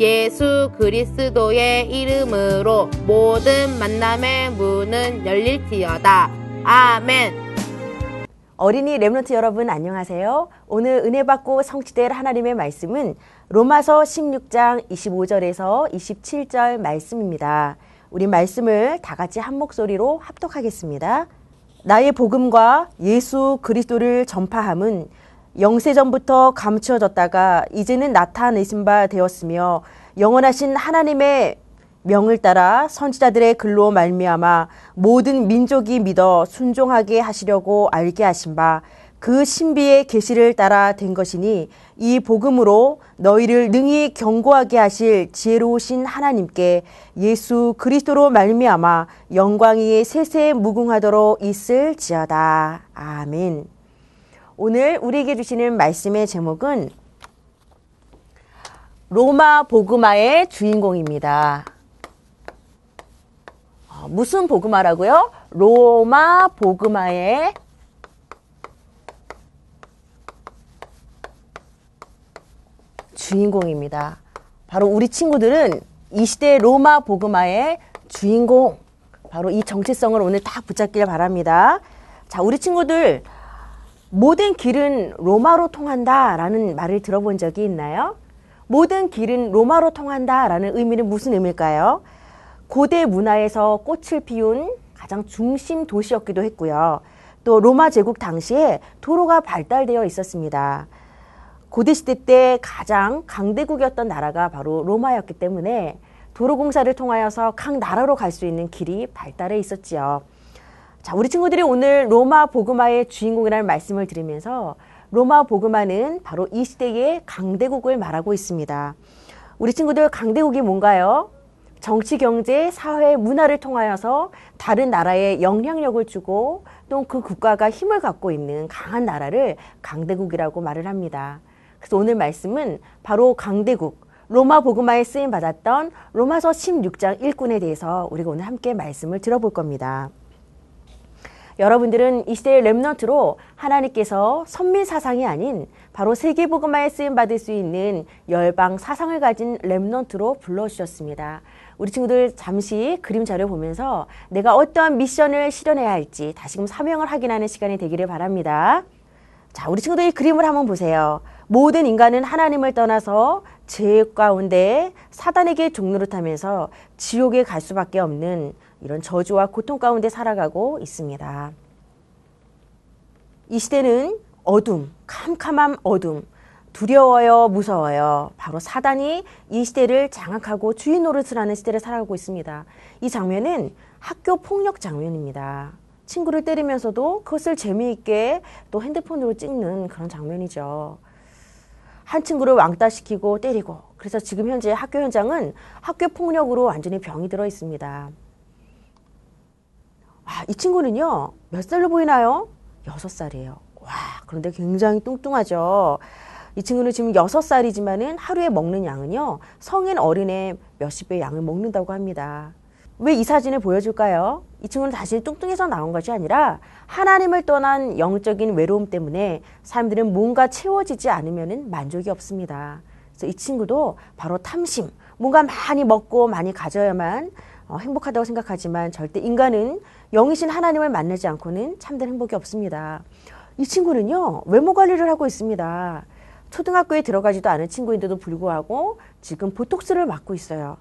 예수 그리스도의 이름으로 모든 만남의 문은 열릴지어다. 아멘. 어린이 렘런트 여러분 안녕하세요. 오늘 은혜 받고 성취될 하나님의 말씀은 로마서 16장 25절에서 27절 말씀입니다. 우리 말씀을 다 같이 한 목소리로 합독하겠습니다. 나의 복음과 예수 그리스도를 전파함은 영세전부터 감추어졌다가 이제는 나타내신 바 되었으며 영원하신 하나님의 명을 따라 선지자들의 글로 말미암아 모든 민족이 믿어 순종하게 하시려고 알게 하신 바 그 신비의 계시를 따라 된 것이니 이 복음으로 너희를 능히 경고하게 하실 지혜로우신 하나님께 예수 그리스도로 말미암아 영광이 세세 무궁하도록 있을지어다. 아멘. 오늘 우리에게 주시는 말씀의 제목은 로마 복음화의 주인공입니다. 어, 무슨 복음화라고요? 로마 복음화의 주인공입니다. 바로 우리 친구들은 이 시대 로마 복음화의 주인공, 바로 이 정체성을 오늘 딱 붙잡길 바랍니다. 자, 우리 친구들, 모든 길은 로마로 통한다 라는 말을 들어본 적이 있나요? 모든 길은 로마로 통한다 라는 의미는 무슨 의미일까요? 고대 문화에서 꽃을 피운 가장 중심 도시였기도 했고요. 또 로마 제국 당시에 도로가 발달되어 있었습니다. 고대 시대 때 가장 강대국이었던 나라가 바로 로마였기 때문에 도로 공사를 통하여서 각 나라로 갈 수 있는 길이 발달해 있었지요. 자, 우리 친구들이 오늘 로마 복음화의 주인공이라는 말씀을 들으면서 로마 복음화는 바로 이 시대의 강대국을 말하고 있습니다. 우리 친구들 강대국이 뭔가요? 정치, 경제, 사회, 문화를 통하여서 다른 나라에 영향력을 주고 또 그 국가가 힘을 갖고 있는 강한 나라를 강대국이라고 말을 합니다. 그래서 오늘 말씀은 바로 강대국, 로마 복음화에 쓰임 받았던 로마서 16장 1군에 대해서 우리가 오늘 함께 말씀을 들어볼 겁니다. 여러분들은 이 시대의 렘넌트로 하나님께서 선민 사상이 아닌 바로 세계 복음화에 쓰임 받을 수 있는 열방 사상을 가진 렘넌트로 불러 주셨습니다. 우리 친구들 잠시 그림자를 보면서 내가 어떠한 미션을 실현해야 할지 다시금 사명을 확인하는 시간이 되기를 바랍니다. 자, 우리 친구들 이 그림을 한번 보세요. 모든 인간은 하나님을 떠나서 죄 가운데 사단에게 종노릇하면서 지옥에 갈 수밖에 없는 이런 저주와 고통 가운데 살아가고 있습니다. 이 시대는 어둠, 캄캄한 어둠, 두려워요, 무서워요. 바로 사단이 이 시대를 장악하고 주인 노릇을 하는 시대를 살아가고 있습니다. 이 장면은 학교 폭력 장면입니다. 친구를 때리면서도 그것을 재미있게 또 핸드폰으로 찍는 그런 장면이죠. 한 친구를 왕따시키고 때리고 그래서 지금 현재 학교 현장은 학교 폭력으로 완전히 병이 들어 있습니다. 아, 이 친구는요, 몇 살로 보이나요? 여섯 살이에요. 와, 그런데 굉장히 뚱뚱하죠. 이 친구는 지금 여섯 살이지만은 하루에 먹는 양은요, 성인 어린의 몇십 배 양을 먹는다고 합니다. 왜 이 사진을 보여줄까요? 이 친구는 자신이 뚱뚱해서 나온 것이 아니라 하나님을 떠난 영적인 외로움 때문에 사람들은 뭔가 채워지지 않으면 만족이 없습니다. 그래서 이 친구도 바로 탐심, 뭔가 많이 먹고 많이 가져야만 어, 행복하다고 생각하지만 절대 인간은 영이신 하나님을 만나지 않고는 참된 행복이 없습니다. 이 친구는요, 외모 관리를 하고 있습니다. 초등학교에 들어가지도 않은 친구인데도 불구하고 지금 보톡스를 맞고 있어요.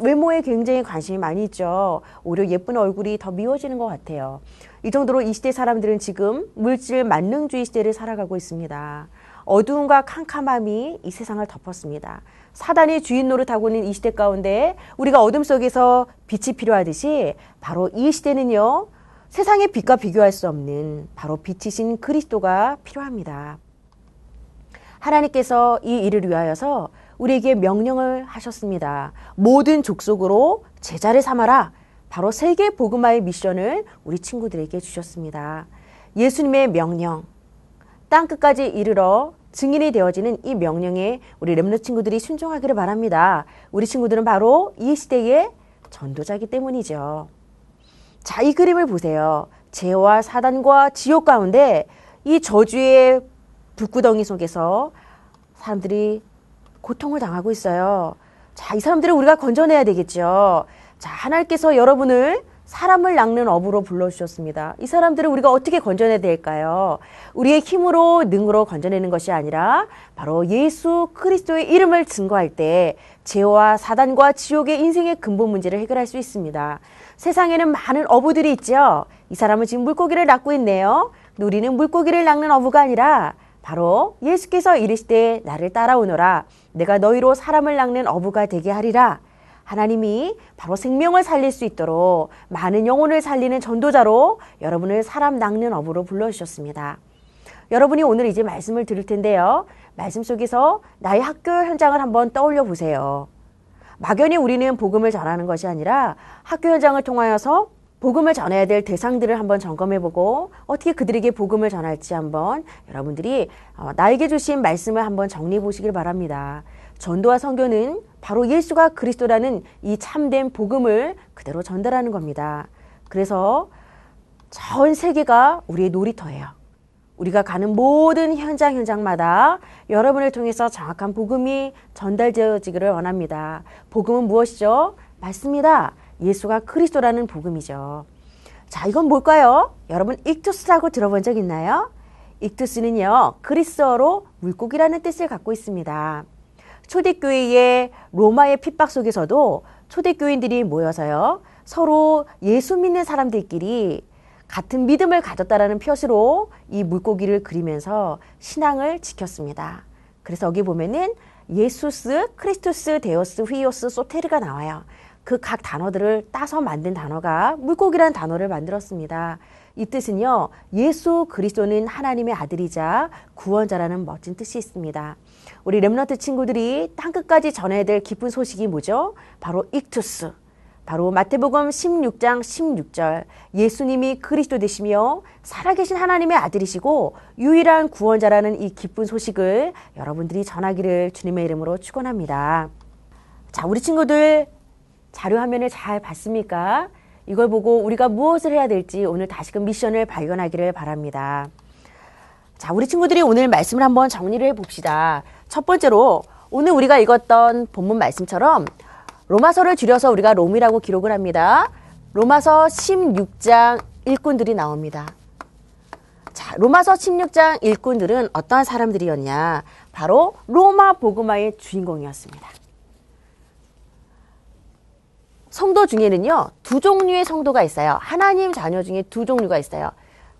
외모에 굉장히 관심이 많이 있죠. 오히려 예쁜 얼굴이 더 미워지는 것 같아요. 이 정도로 이 시대 사람들은 지금 물질 만능주의 시대를 살아가고 있습니다. 어두움과 캄캄함이 이 세상을 덮었습니다. 사단이 주인 노릇하고 있는 이 시대 가운데 우리가 어둠 속에서 빛이 필요하듯이 바로 이 시대는요. 세상의 빛과 비교할 수 없는 바로 빛이신 그리스도가 필요합니다. 하나님께서 이 일을 위하여서 우리에게 명령을 하셨습니다. 모든 족속으로 제자를 삼아라. 바로 세계 복음화의 미션을 우리 친구들에게 주셨습니다. 예수님의 명령, 땅 끝까지 이르러 증인이 되어지는 이 명령에 우리 렘너 친구들이 순종하기를 바랍니다. 우리 친구들은 바로 이 시대의 전도자이기 때문이죠. 자, 이 그림을 보세요. 죄와 사단과 지옥 가운데 이 저주의 불구덩이 속에서 사람들이 고통을 당하고 있어요. 자, 이 사람들을 우리가 건져내야 되겠죠. 자, 하나님께서 여러분을 사람을 낚는 업으로 불러주셨습니다. 이 사람들을 우리가 어떻게 건져내야 될까요? 우리의 힘으로, 능으로 건져내는 것이 아니라 바로 예수 그리스도의 이름을 증거할 때 죄와 사단과 지옥의 인생의 근본 문제를 해결할 수 있습니다. 세상에는 많은 어부들이 있죠. 이 사람은 지금 물고기를 낚고 있네요. 우리는 물고기를 낚는 어부가 아니라 바로 예수께서 이르시되 나를 따라오너라. 내가 너희로 사람을 낚는 어부가 되게 하리라. 하나님이 바로 생명을 살릴 수 있도록 많은 영혼을 살리는 전도자로 여러분을 사람 낚는 업으로 불러주셨습니다. 여러분이 오늘 이제 말씀을 들을 텐데요. 말씀 속에서 나의 학교 현장을 한번 떠올려 보세요. 막연히 우리는 복음을 전하는 것이 아니라 학교 현장을 통하여서 복음을 전해야 될 대상들을 한번 점검해 보고 어떻게 그들에게 복음을 전할지 한번 여러분들이 어, 나에게 주신 말씀을 한번 정리해 보시길 바랍니다. 전도와 선교는 바로 예수가 그리스도라는 이 참된 복음을 그대로 전달하는 겁니다. 그래서 전 세계가 우리의 놀이터예요. 우리가 가는 모든 현장 현장마다 여러분을 통해서 정확한 복음이 전달되어지기를 원합니다. 복음은 무엇이죠? 맞습니다. 예수가 그리스도라는 복음이죠. 자, 이건 뭘까요? 여러분 익투스라고 들어본 적 있나요? 익투스는요, 그리스어로 물고기라는 뜻을 갖고 있습니다. 초대교회의 로마의 핍박 속에서도 초대교인들이 모여서요, 서로 예수 믿는 사람들끼리 같은 믿음을 가졌다라는 표시로 이 물고기를 그리면서 신앙을 지켰습니다. 그래서 여기 보면은 예수스, 크리스투스, 데오스, 휘오스, 소테르가 나와요. 그 각 단어들을 따서 만든 단어가 물고기라는 단어를 만들었습니다. 이 뜻은요, 예수 그리스도는 하나님의 아들이자 구원자라는 멋진 뜻이 있습니다. 우리 렘너트 친구들이 땅 끝까지 전해야 될 기쁜 소식이 뭐죠? 바로 익투스. 바로 마태복음 16장 16절 예수님이 그리스도 되시며 살아계신 하나님의 아들이시고 유일한 구원자라는 이 기쁜 소식을 여러분들이 전하기를 주님의 이름으로 축원합니다. 자, 우리 친구들 자료 화면을 잘 봤습니까? 이걸 보고 우리가 무엇을 해야 될지 오늘 다시금 미션을 발견하기를 바랍니다. 자, 우리 친구들이 오늘 말씀을 한번 정리를 해 봅시다. 첫 번째로 오늘 우리가 읽었던 본문 말씀처럼 로마서를 줄여서 우리가 롬이라고 기록을 합니다. 로마서 16장 일꾼들이 나옵니다. 자, 로마서 16장 일꾼들은 어떠한 사람들이었냐? 바로 로마 복음화의 주인공이었습니다. 성도 중에는요, 두 종류의 성도가 있어요. 하나님 자녀 중에 두 종류가 있어요.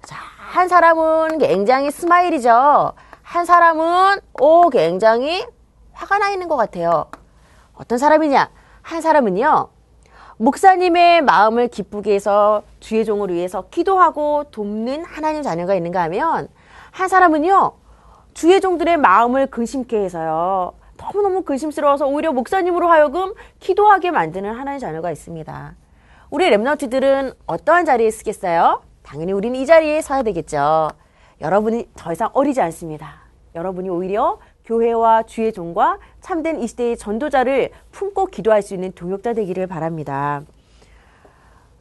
자, 한 사람은 굉장히 스마일이죠. 한 사람은, 오, 굉장히 화가 나 있는 것 같아요. 어떤 사람이냐? 한 사람은요, 목사님의 마음을 기쁘게 해서 주의 종을 위해서 기도하고 돕는 하나님 자녀가 있는가 하면, 한 사람은요, 주의 종들의 마음을 근심케 해서요, 너무너무 근심스러워서 오히려 목사님으로 하여금 기도하게 만드는 하나님 자녀가 있습니다. 우리 랩너트들은 어떠한 자리에 쓰겠어요? 당연히 우리는 이 자리에 서야 되겠죠. 여러분이 더 이상 어리지 않습니다. 여러분이 오히려 교회와 주의 종과 참된 이 시대의 전도자를 품고 기도할 수 있는 동역자 되기를 바랍니다.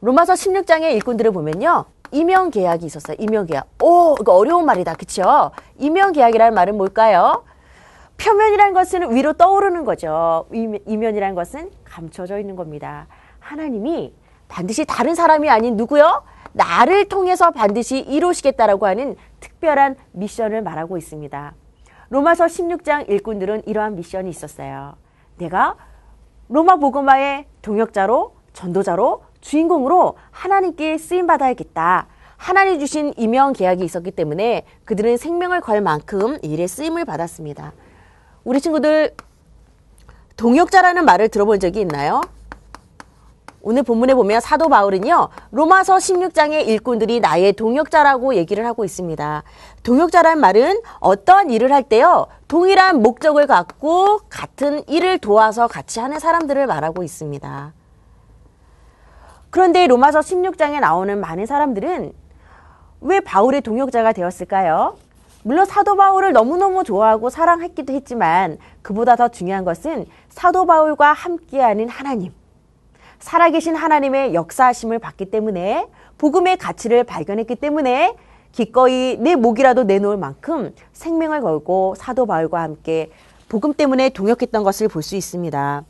로마서 16장의 일꾼들을 보면요. 이명 계약이 있었어요. 이명 계약. 오, 이거 어려운 말이다. 그쵸? 이명 계약이라는 말은 뭘까요? 표면이라는 것은 위로 떠오르는 거죠. 이면이라는 것은 감춰져 있는 겁니다. 하나님이 반드시 다른 사람이 아닌 누구요? 나를 통해서 반드시 이루시겠다라고 하는 특별한 미션을 말하고 있습니다. 로마서 16장 일꾼들은 이러한 미션이 있었어요. 내가 로마 복음화의 동역자로 전도자로 주인공으로 하나님께 쓰임 받아야겠다. 하나님 주신 이명 계약이 있었기 때문에 그들은 생명을 걸 만큼 일에 쓰임을 받았습니다. 우리 친구들 동역자라는 말을 들어본 적이 있나요? 오늘 본문에 보면 사도 바울은요, 로마서 16장의 일꾼들이 나의 동역자라고 얘기를 하고 있습니다. 동역자란 말은 어떠한 일을 할 때요, 동일한 목적을 갖고 같은 일을 도와서 같이 하는 사람들을 말하고 있습니다. 그런데 로마서 16장에 나오는 많은 사람들은 왜 바울의 동역자가 되었을까요? 물론 사도 바울을 너무너무 좋아하고 사랑했기도 했지만 그보다 더 중요한 것은 사도 바울과 함께하는 하나님, 살아계신 하나님의 역사하심을 받기 때문에 복음의 가치를 발견했기 때문에 기꺼이 내 목이라도 내놓을 만큼 생명을 걸고 사도 바울과 함께 복음 때문에 동역했던 것을 볼 수 있습니다.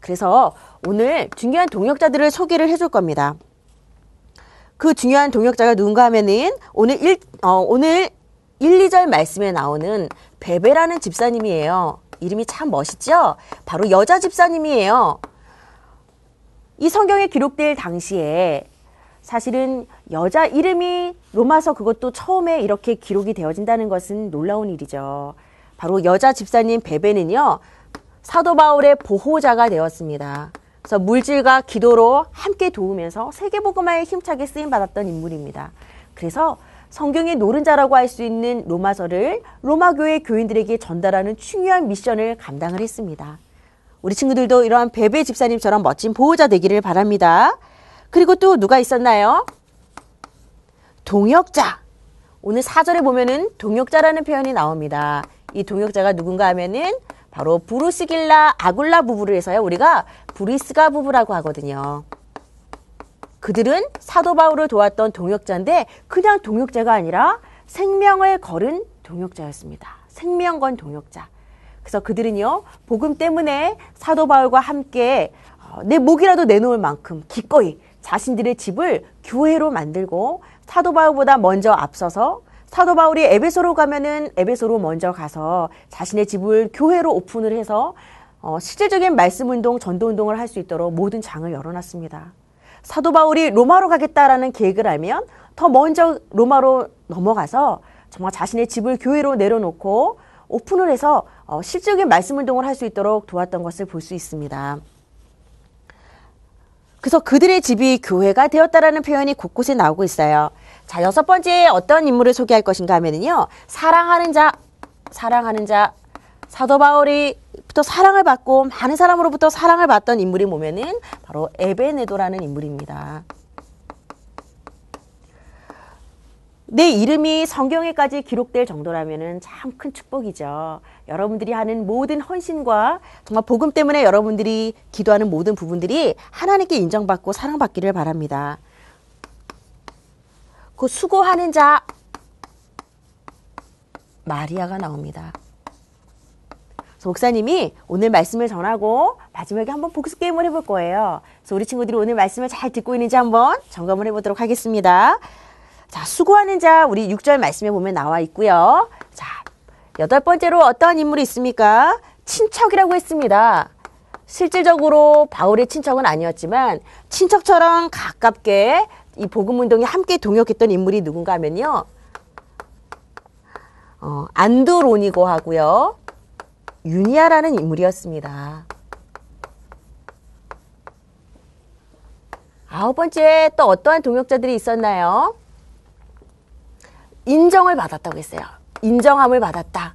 그래서 오늘 중요한 동역자들을 소개를 해줄 겁니다. 그 중요한 동역자가 누군가 하면은 오늘 1, 어, 오늘 1, 2절 말씀에 나오는 베베라는 집사님이에요. 이름이 참 멋있죠? 바로 여자 집사님이에요. 이 성경에 기록될 당시에 사실은 여자 이름이 로마서 그것도 처음에 이렇게 기록이 되어진다는 것은 놀라운 일이죠. 바로 여자 집사님 베베는요, 사도 바울의 보호자가 되었습니다. 그래서 물질과 기도로 함께 도우면서 세계복음화에 힘차게 쓰임 받았던 인물입니다. 그래서 성경의 노른자라고 할 수 있는 로마서를 로마 교회 교인들에게 전달하는 중요한 미션을 감당을 했습니다. 우리 친구들도 이러한 베베 집사님처럼 멋진 보호자 되기를 바랍니다. 그리고 또 누가 있었나요? 동역자. 오늘 사절에 보면은 동역자라는 표현이 나옵니다. 이 동역자가 누군가 하면은 바로 부르시길라 아굴라 부부를 해서요. 우리가 브리스가 부부라고 하거든요. 그들은 사도 바울을 도왔던 동역자인데 그냥 동역자가 아니라 생명을 걸은 동역자였습니다. 생명 건 동역자. 그래서 그들은요, 복음 때문에 사도 바울과 함께 어, 내 목이라도 내놓을 만큼 기꺼이 자신들의 집을 교회로 만들고 사도 바울보다 먼저 앞서서 사도 바울이 에베소로 가면은 에베소로 먼저 가서 자신의 집을 교회로 오픈을 해서 어, 실질적인 말씀 운동, 전도 운동을 할 수 있도록 모든 장을 열어놨습니다. 사도 바울이 로마로 가겠다라는 계획을 알면 더 먼저 로마로 넘어가서 정말 자신의 집을 교회로 내려놓고 오픈을 해서 어, 실질적인 말씀 운동을 할 수 있도록 도왔던 것을 볼 수 있습니다. 그래서 그들의 집이 교회가 되었다라는 표현이 곳곳에 나오고 있어요. 자, 여섯 번째 어떤 인물을 소개할 것인가 하면요. 사랑하는 자, 사랑하는 자, 사도 바울이부터 사랑을 받고 많은 사람으로부터 사랑을 받던 인물이 보면은 바로 에베네도라는 인물입니다. 내 이름이 성경에까지 기록될 정도라면 참 큰 축복이죠. 여러분들이 하는 모든 헌신과 정말 복음 때문에 여러분들이 기도하는 모든 부분들이 하나님께 인정받고 사랑받기를 바랍니다. 그 수고하는 자 마리아가 나옵니다. 목사님이 오늘 말씀을 전하고 마지막에 한번 복습 게임을 해볼 거예요. 그래서 우리 친구들이 오늘 말씀을 잘 듣고 있는지 한번 점검을 해보도록 하겠습니다. 자, 수고하는 자 우리 6절 말씀에 보면 나와 있고요. 자, 여덟 번째로 어떠한 인물이 있습니까? 친척이라고 했습니다. 실질적으로 바울의 친척은 아니었지만 친척처럼 가깝게 이 복음 운동에 함께 동역했던 인물이 누군가 하면요. 어, 안드로니고 하고요. 유니아라는 인물이었습니다. 아홉 번째 또 어떠한 동역자들이 있었나요? 인정을 받았다고 했어요. 인정함을 받았다.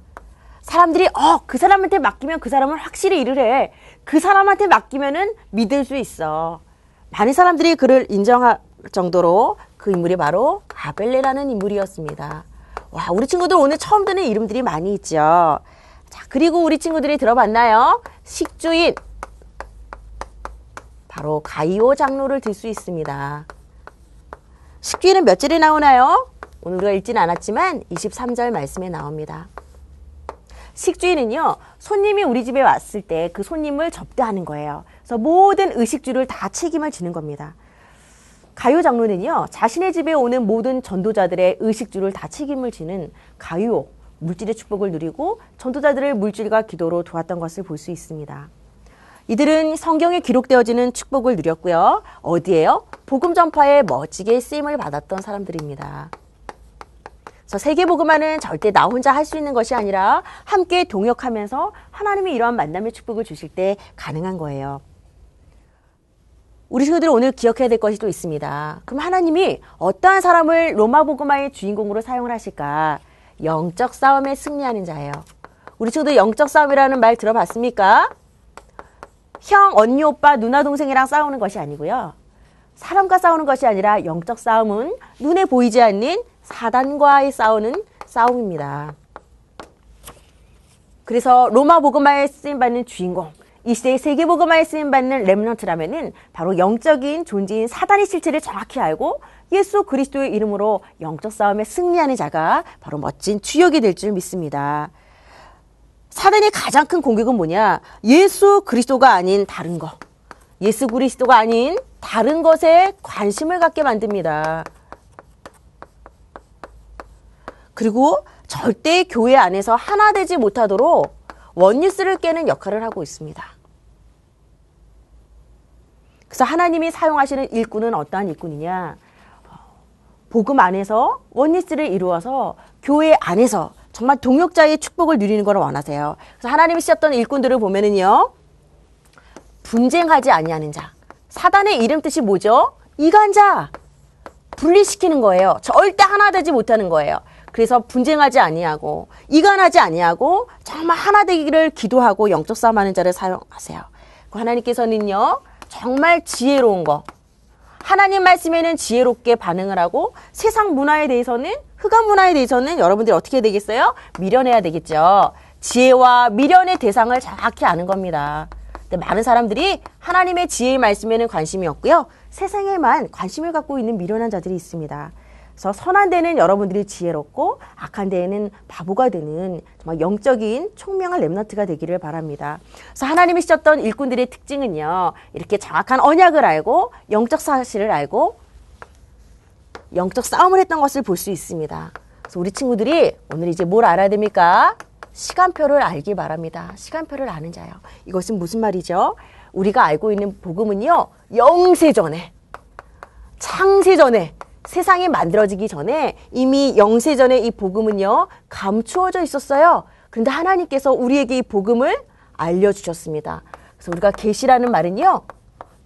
사람들이 어 그 사람한테 맡기면 그 사람은 확실히 일을 해. 그 사람한테 맡기면은 믿을 수 있어. 많은 사람들이 그를 인정할 정도로 그 인물이 바로 아벨레라는 인물이었습니다. 와 우리 친구들 오늘 처음 듣는 이름들이 많이 있죠. 자 그리고 우리 친구들이 들어봤나요? 식주인 바로 가이오 장로를 들 수 있습니다. 식주인은 몇 절에 나오나요? 오늘 우리가 읽지는 않았지만 23절 말씀에 나옵니다. 식주인은요, 손님이 우리 집에 왔을 때 그 손님을 접대하는 거예요. 그래서 모든 의식주를 다 책임을 지는 겁니다. 가요 장로는요, 자신의 집에 오는 모든 전도자들의 의식주를 다 책임을 지는 가요, 물질의 축복을 누리고 전도자들을 물질과 기도로 도왔던 것을 볼 수 있습니다. 이들은 성경에 기록되어지는 축복을 누렸고요. 어디에요? 복음 전파에 멋지게 쓰임을 받았던 사람들입니다. 그래서 세계복음화는 절대 나 혼자 할 수 있는 것이 아니라 함께 동역하면서 하나님이 이러한 만남의 축복을 주실 때 가능한 거예요. 우리 친구들 오늘 기억해야 될 것이 또 있습니다. 그럼 하나님이 어떠한 사람을 로마 복음화의 주인공으로 사용을 하실까? 영적 싸움에 승리하는 자예요. 우리 친구들 영적 싸움이라는 말 들어봤습니까? 형, 언니, 오빠, 누나, 동생이랑 싸우는 것이 아니고요. 사람과 싸우는 것이 아니라 영적 싸움은 눈에 보이지 않는 사단과의 싸우는 싸움입니다. 그래서 로마 복음화에 쓰임 받는 주인공, 이 시대의 세계 복음화에 쓰임받는 렘넌트라면은 바로 영적인 존재인 사단의 실체를 정확히 알고 예수 그리스도의 이름으로 영적 싸움에 승리하는 자가 바로 멋진 주역이 될 줄 믿습니다. 사단의 가장 큰 공격은 뭐냐? 예수 그리스도가 아닌 다른 것. 예수 그리스도가 아닌 다른 것에 관심을 갖게 만듭니다. 그리고 절대 교회 안에서 하나 되지 못하도록 원뉴스를 깨는 역할을 하고 있습니다. 그래서 하나님이 사용하시는 일꾼은 어떠한 일꾼이냐? 복음 안에서 원리스를 이루어서 교회 안에서 정말 동역자의 축복을 누리는 걸 원하세요. 그래서 하나님이 쓰셨던 일꾼들을 보면은요. 분쟁하지 아니하는 자. 사단의 이름 뜻이 뭐죠? 이간자. 분리시키는 거예요. 절대 하나 되지 못하는 거예요. 그래서 분쟁하지 아니하고 이간하지 아니하고 정말 하나 되기를 기도하고 영적 싸움하는 자를 사용하세요. 그 하나님께서는요. 정말 지혜로운 거. 하나님 말씀에는 지혜롭게 반응을 하고 세상 문화에 대해서는 흑암 문화에 대해서는 여러분들이 어떻게 되겠어요? 미련해야 되겠죠. 지혜와 미련의 대상을 정확히 아는 겁니다. 많은 사람들이 하나님의 지혜의 말씀에는 관심이 없고요. 세상에만 관심을 갖고 있는 미련한 자들이 있습니다. 그래서 선한 데는 여러분들이 지혜롭고 악한 데에는 바보가 되는 정말 영적인 총명한 랩너트가 되기를 바랍니다. 그래서 하나님이 쓰셨던 일꾼들의 특징은요. 이렇게 정확한 언약을 알고 영적 사실을 알고 영적 싸움을 했던 것을 볼 수 있습니다. 그래서 우리 친구들이 오늘 이제 뭘 알아야 됩니까? 시간표를 알기 바랍니다. 시간표를 아는 자요. 이것은 무슨 말이죠? 우리가 알고 있는 복음은요. 영세전에 창세전에 세상이 만들어지기 전에 이미 영세전에 이 복음은요, 감추어져 있었어요. 그런데 하나님께서 우리에게 이 복음을 알려주셨습니다. 그래서 우리가 계시라는 말은요,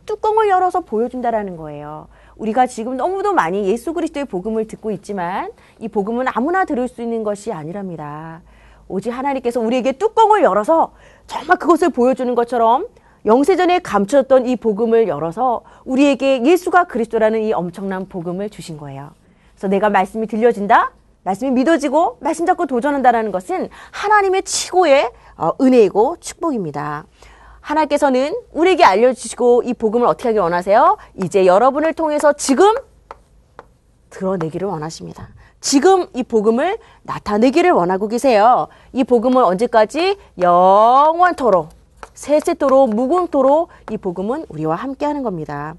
뚜껑을 열어서 보여준다라는 거예요. 우리가 지금 너무도 많이 예수 그리스도의 복음을 듣고 있지만 이 복음은 아무나 들을 수 있는 것이 아니랍니다. 오직 하나님께서 우리에게 뚜껑을 열어서 정말 그것을 보여주는 것처럼 영세전에 감추었던 이 복음을 열어서 우리에게 예수가 그리스도라는 이 엄청난 복음을 주신 거예요. 그래서 내가 말씀이 들려진다? 말씀이 믿어지고 말씀 잡고 도전한다는 것은 하나님의 치고의 어, 은혜이고 축복입니다. 하나님께서는 우리에게 알려주시고 이 복음을 어떻게 하길 원하세요? 이제 여러분을 통해서 지금 드러내기를 원하십니다. 지금 이 복음을 나타내기를 원하고 계세요. 이 복음을 언제까지? 영원토록 세세토록 무궁토록 이 복음은 우리와 함께하는 겁니다.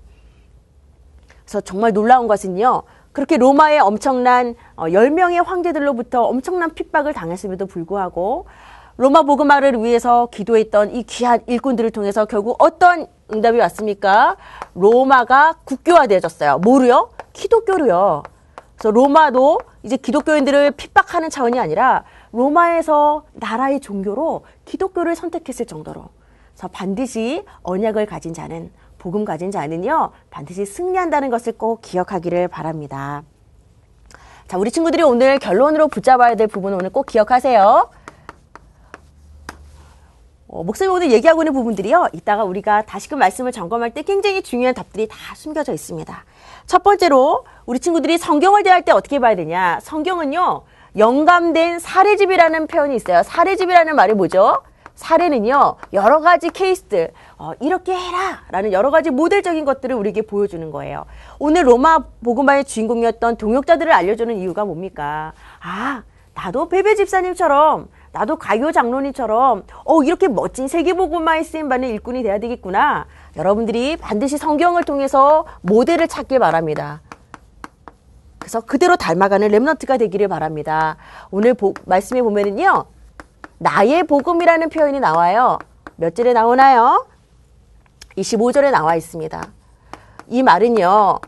그래서 정말 놀라운 것은요. 그렇게 로마의 엄청난 10명의 어, 황제들로부터 엄청난 핍박을 당했음에도 불구하고 로마 복음화를 위해서 기도했던 이 귀한 일꾼들을 통해서 결국 어떤 응답이 왔습니까? 로마가 국교화되어졌어요. 뭐로요? 기독교로요. 그래서 로마도 이제 기독교인들을 핍박하는 차원이 아니라 로마에서 나라의 종교로 기독교를 선택했을 정도로 그래서 반드시 언약을 가진 자는 복음 가진 자는요 반드시 승리한다는 것을 꼭 기억하기를 바랍니다. 자, 우리 친구들이 오늘 결론으로 붙잡아야 될 부분은 오늘 꼭 기억하세요. 어, 목사님 오늘 얘기하고 있는 부분들이요. 이따가 우리가 다시금 말씀을 점검할 때 굉장히 중요한 답들이 다 숨겨져 있습니다. 첫 번째로 우리 친구들이 성경을 대할 때 어떻게 봐야 되냐. 성경은요. 영감된 사례집이라는 표현이 있어요. 사례집이라는 말이 뭐죠? 사례는요, 여러 가지 케이스들, 어, 이렇게 해라! 라는 여러 가지 모델적인 것들을 우리에게 보여주는 거예요. 오늘 로마 복음화의 주인공이었던 동역자들을 알려주는 이유가 뭡니까? 아, 나도 베베 집사님처럼, 나도 가요 장로님처럼, 어, 이렇게 멋진 세계복음화에 쓰임 받는 일꾼이 돼야 되겠구나. 여러분들이 반드시 성경을 통해서 모델을 찾길 바랍니다. 그래서 그대로 닮아가는 랩너트가 되기를 바랍니다. 오늘 보, 말씀에 보면은요, 나의 복음이라는 표현이 나와요. 몇 절에 나오나요? 25절에 나와 있습니다. 이 말은요,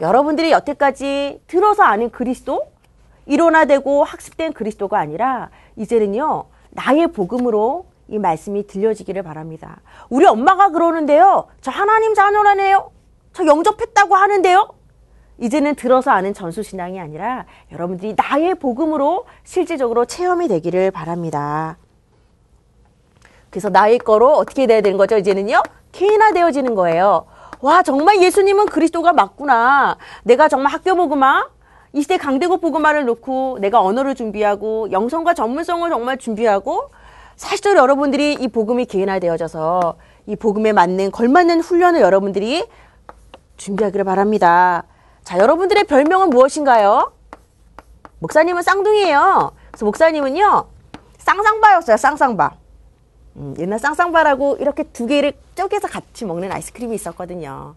여러분들이 여태까지 들어서 아는 그리스도, 일원화되고 학습된 그리스도가 아니라, 이제는요, 나의 복음으로 이 말씀이 들려지기를 바랍니다. 우리 엄마가 그러는데요, 저 하나님 자녀라네요. 저 영접했다고 하는데요. 이제는 들어서 아는 전수신앙이 아니라 여러분들이 나의 복음으로 실질적으로 체험이 되기를 바랍니다. 그래서 나의 거로 어떻게 돼야 되는 거죠? 이제는요? 개인화되어지는 거예요. 와, 정말 예수님은 그리스도가 맞구나. 내가 정말 학교 복음화, 이 시대 강대국 복음화를 놓고 내가 언어를 준비하고 영성과 전문성을 정말 준비하고 사실 여러분들이 이 복음이 개인화되어져서 이 복음에 맞는 걸맞는 훈련을 여러분들이 준비하기를 바랍니다. 자, 여러분들의 별명은 무엇인가요? 목사님은 쌍둥이에요. 그래서 목사님은요, 쌍쌍바였어요, 쌍쌍바. 음, 옛날 쌍쌍바라고 이렇게 두 개를 쪼개서 같이 먹는 아이스크림이 있었거든요.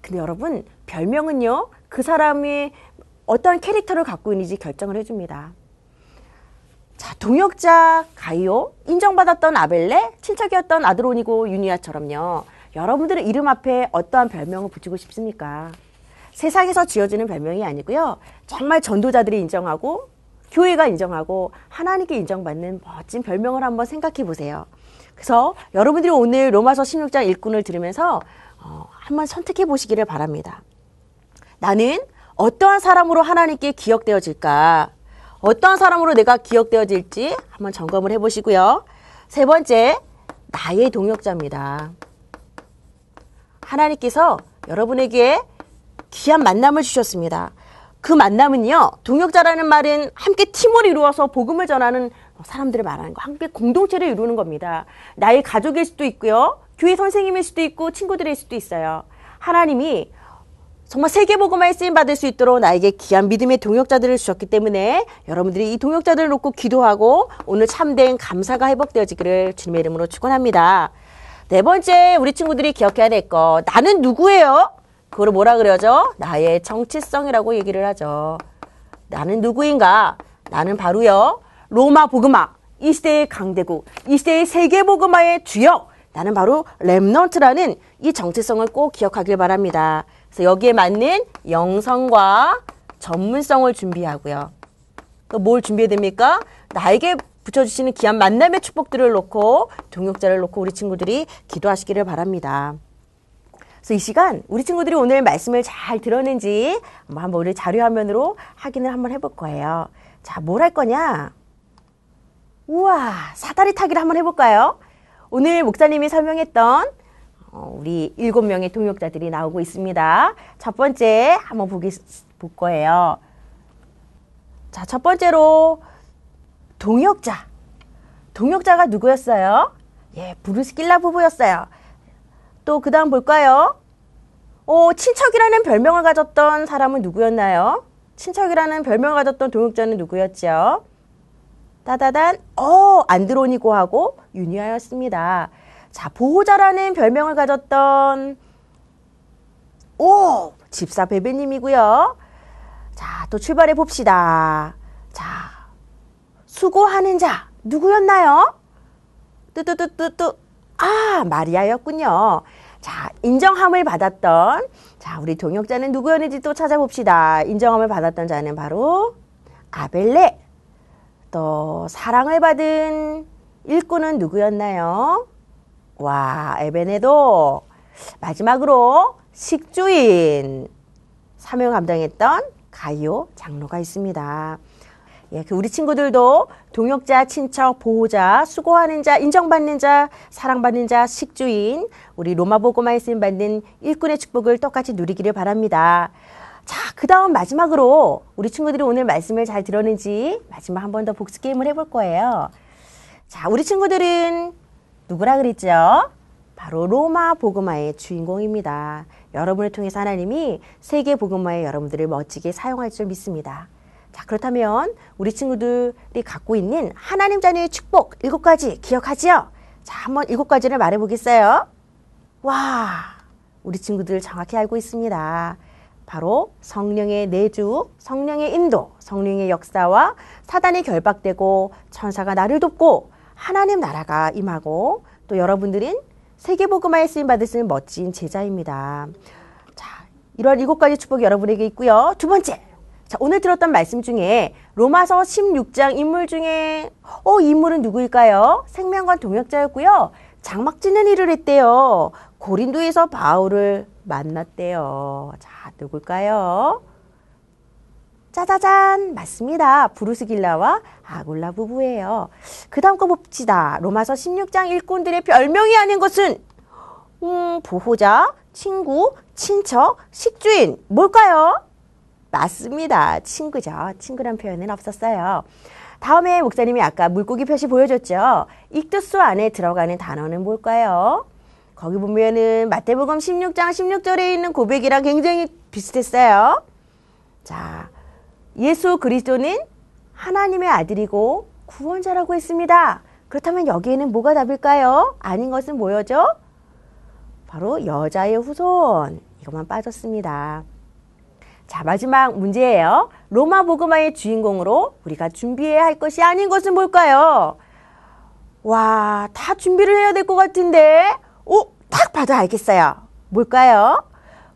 근데 여러분, 별명은요, 그 사람이 어떠한 캐릭터를 갖고 있는지 결정을 해줍니다. 자, 동역자 가이오, 인정받았던 아벨레, 친척이었던 아드로니고 유니아처럼요. 여러분들의 이름 앞에 어떠한 별명을 붙이고 싶습니까? 세상에서 지어지는 별명이 아니고요. 정말 전도자들이 인정하고 교회가 인정하고 하나님께 인정받는 멋진 별명을 한번 생각해 보세요. 그래서 여러분들이 오늘 로마서 16장 일꾼을 들으면서 어, 한번 선택해 보시기를 바랍니다. 나는 어떠한 사람으로 하나님께 기억되어질까? 어떠한 사람으로 내가 기억되어질지 한번 점검을 해 보시고요. 세 번째, 나의 동역자입니다. 하나님께서 여러분에게 귀한 만남을 주셨습니다. 그 만남은요, 동역자라는 말은 함께 팀을 이루어서 복음을 전하는 사람들을 말하는 거, 함께 공동체를 이루는 겁니다. 나의 가족일 수도 있고요, 교회 선생님일 수도 있고, 친구들일 수도 있어요. 하나님이 정말 세계복음화에 쓰임 받을 수 있도록 나에게 귀한 믿음의 동역자들을 주셨기 때문에 여러분들이 이 동역자들을 놓고 기도하고 오늘 참된 감사가 회복되어지기를 주님의 이름으로 축원합니다. 네 번째 우리 친구들이 기억해야 될 거 나는 누구예요? 그걸 뭐라 그러죠? 나의 정체성이라고 얘기를 하죠. 나는 누구인가? 나는 바로요. 로마 복음화, 이 시대의 강대국, 이 시대의 세계 복음화의 주역. 나는 바로 렘넌트라는 이 정체성을 꼭 기억하길 바랍니다. 그래서 여기에 맞는 영성과 전문성을 준비하고요. 또 뭘 준비해야 됩니까? 나에게 붙여주시는 귀한 만남의 축복들을 놓고 동역자를 놓고 우리 친구들이 기도하시기를 바랍니다. 그래서 이 시간 우리 친구들이 오늘 말씀을 잘 들었는지 한번 우리 자료 화면으로 확인을 한번 해볼 거예요. 자, 뭘 할 거냐? 우와, 사다리 타기를 한번 해볼까요? 오늘 목사님이 설명했던 어, 우리 일곱 명의 동역자들이 나오고 있습니다. 첫 번째 한번 보기, 볼 거예요. 자, 첫 번째로 동역자. 동역자가 누구였어요? 예, 브리스길라 부부였어요. 또 그 다음 볼까요? 어, 친척이라는 별명을 가졌던 사람은 누구였나요? 친척이라는 별명을 가졌던 동역자는 누구였죠? 따다단, 어, 안드로니고하고 유니아였습니다. 자, 보호자라는 별명을 가졌던, 오, 집사 베베님이고요. 자, 또 출발해 봅시다. 자, 수고하는 자, 누구였나요? 뚜뚜뚜뚜뚜, 아, 마리아였군요. 자, 인정함을 받았던, 자, 우리 동역자는 누구였는지 또 찾아봅시다. 인정함을 받았던 자는 바로 아벨레. 또, 사랑을 받은 일꾼은 누구였나요? 와, 에베네도. 마지막으로 식주인. 사명 감당했던 가이오 장로가 있습니다. 예, 그 우리 친구들도 동역자, 친척, 보호자, 수고하는 자, 인정받는 자, 사랑받는 자, 식주인, 우리 로마 보고마에 쓰임 받는 일꾼의 축복을 똑같이 누리기를 바랍니다. 자, 그 다음 마지막으로 우리 친구들이 오늘 말씀을 잘 들었는지 마지막 한 번 더 복습 게임을 해볼 거예요. 자, 우리 친구들은 누구라 그랬죠? 바로 로마 복음화의 주인공입니다. 여러분을 통해서 하나님이 세계 복음화에 여러분들을 멋지게 사용할 줄 믿습니다. 자, 그렇다면 우리 친구들이 갖고 있는 하나님 자녀의 축복 일곱 가지 기억하지요? 자, 한번 일곱 가지를 말해 보겠어요. 와, 우리 친구들 정확히 알고 있습니다. 바로 성령의 내주, 성령의 인도, 성령의 역사와 사단이 결박되고 천사가 나를 돕고 하나님 나라가 임하고 또 여러분들은 세계복음화에 쓰임 있는 멋진 제자입니다. 자, 이런 일곱 가지 축복이 여러분에게 있고요. 두 번째. 자, 오늘 들었던 말씀 중에 로마서 16장 인물 중에 어, 인물은 누구일까요? 생명관 동역자였고요. 장막 짓는 일을 했대요. 고린도에서 바울을 만났대요. 자, 누굴까요? 짜자잔 맞습니다. 브루스길라와 아굴라 부부예요. 그 다음 거 봅시다. 로마서 16장 일꾼들의 별명이 아닌 것은 음, 보호자, 친구, 친척, 식주인 뭘까요? 맞습니다. 친구죠. 친구란 표현은 없었어요. 다음에 목사님이 아까 물고기 표시 보여줬죠. 익두스 안에 들어가는 단어는 뭘까요? 거기 보면은 마태복음 16장 16절에 있는 고백이랑 굉장히 비슷했어요. 자, 예수 그리스도는 하나님의 아들이고 구원자라고 했습니다. 그렇다면 여기에는 뭐가 답일까요? 아닌 것은 뭐였죠? 바로 여자의 후손. 이것만 빠졌습니다. 자, 마지막 문제예요. 로마 복음화의 주인공으로 우리가 준비해야 할 것이 아닌 것은 뭘까요? 와, 다 준비를 해야 될 것 같은데. 오, 딱 봐도 알겠어요. 뭘까요?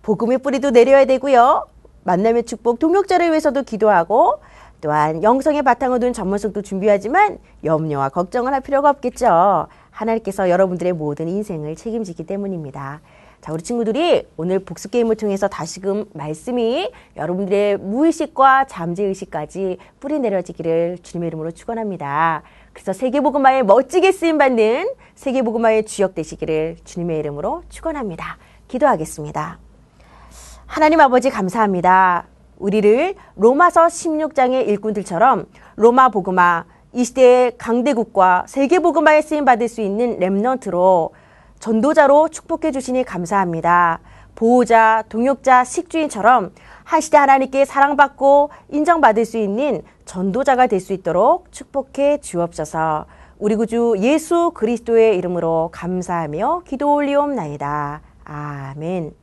복음의 뿌리도 내려야 되고요. 만남의 축복 동역자를 위해서도 기도하고 또한 영성의 바탕을 둔 전문성도 준비하지만 염려와 걱정을 할 필요가 없겠죠. 하나님께서 여러분들의 모든 인생을 책임지기 때문입니다. 자, 우리 친구들이 오늘 복습 게임을 통해서 다시금 말씀이 여러분들의 무의식과 잠재의식까지 뿌리 내려지기를 주님의 이름으로 축원합니다. 그래서 세계복음화에 멋지게 쓰임 받는 세계복음화의 주역 되시기를 주님의 이름으로 축원합니다. 기도하겠습니다. 하나님 아버지 감사합니다. 우리를 로마서 16장의 일꾼들처럼 로마 복음화 이 시대의 강대국과 세계 복음화에 쓰임 받을 수 있는 렘넌트로 전도자로 축복해 주시니 감사합니다. 보호자, 동역자, 식주인처럼 한 시대 하나님께 사랑받고 인정받을 수 있는 전도자가 될 수 있도록 축복해 주옵소서. 우리 구주 예수 그리스도의 이름으로 감사하며 기도 올리옵나이다. 아멘.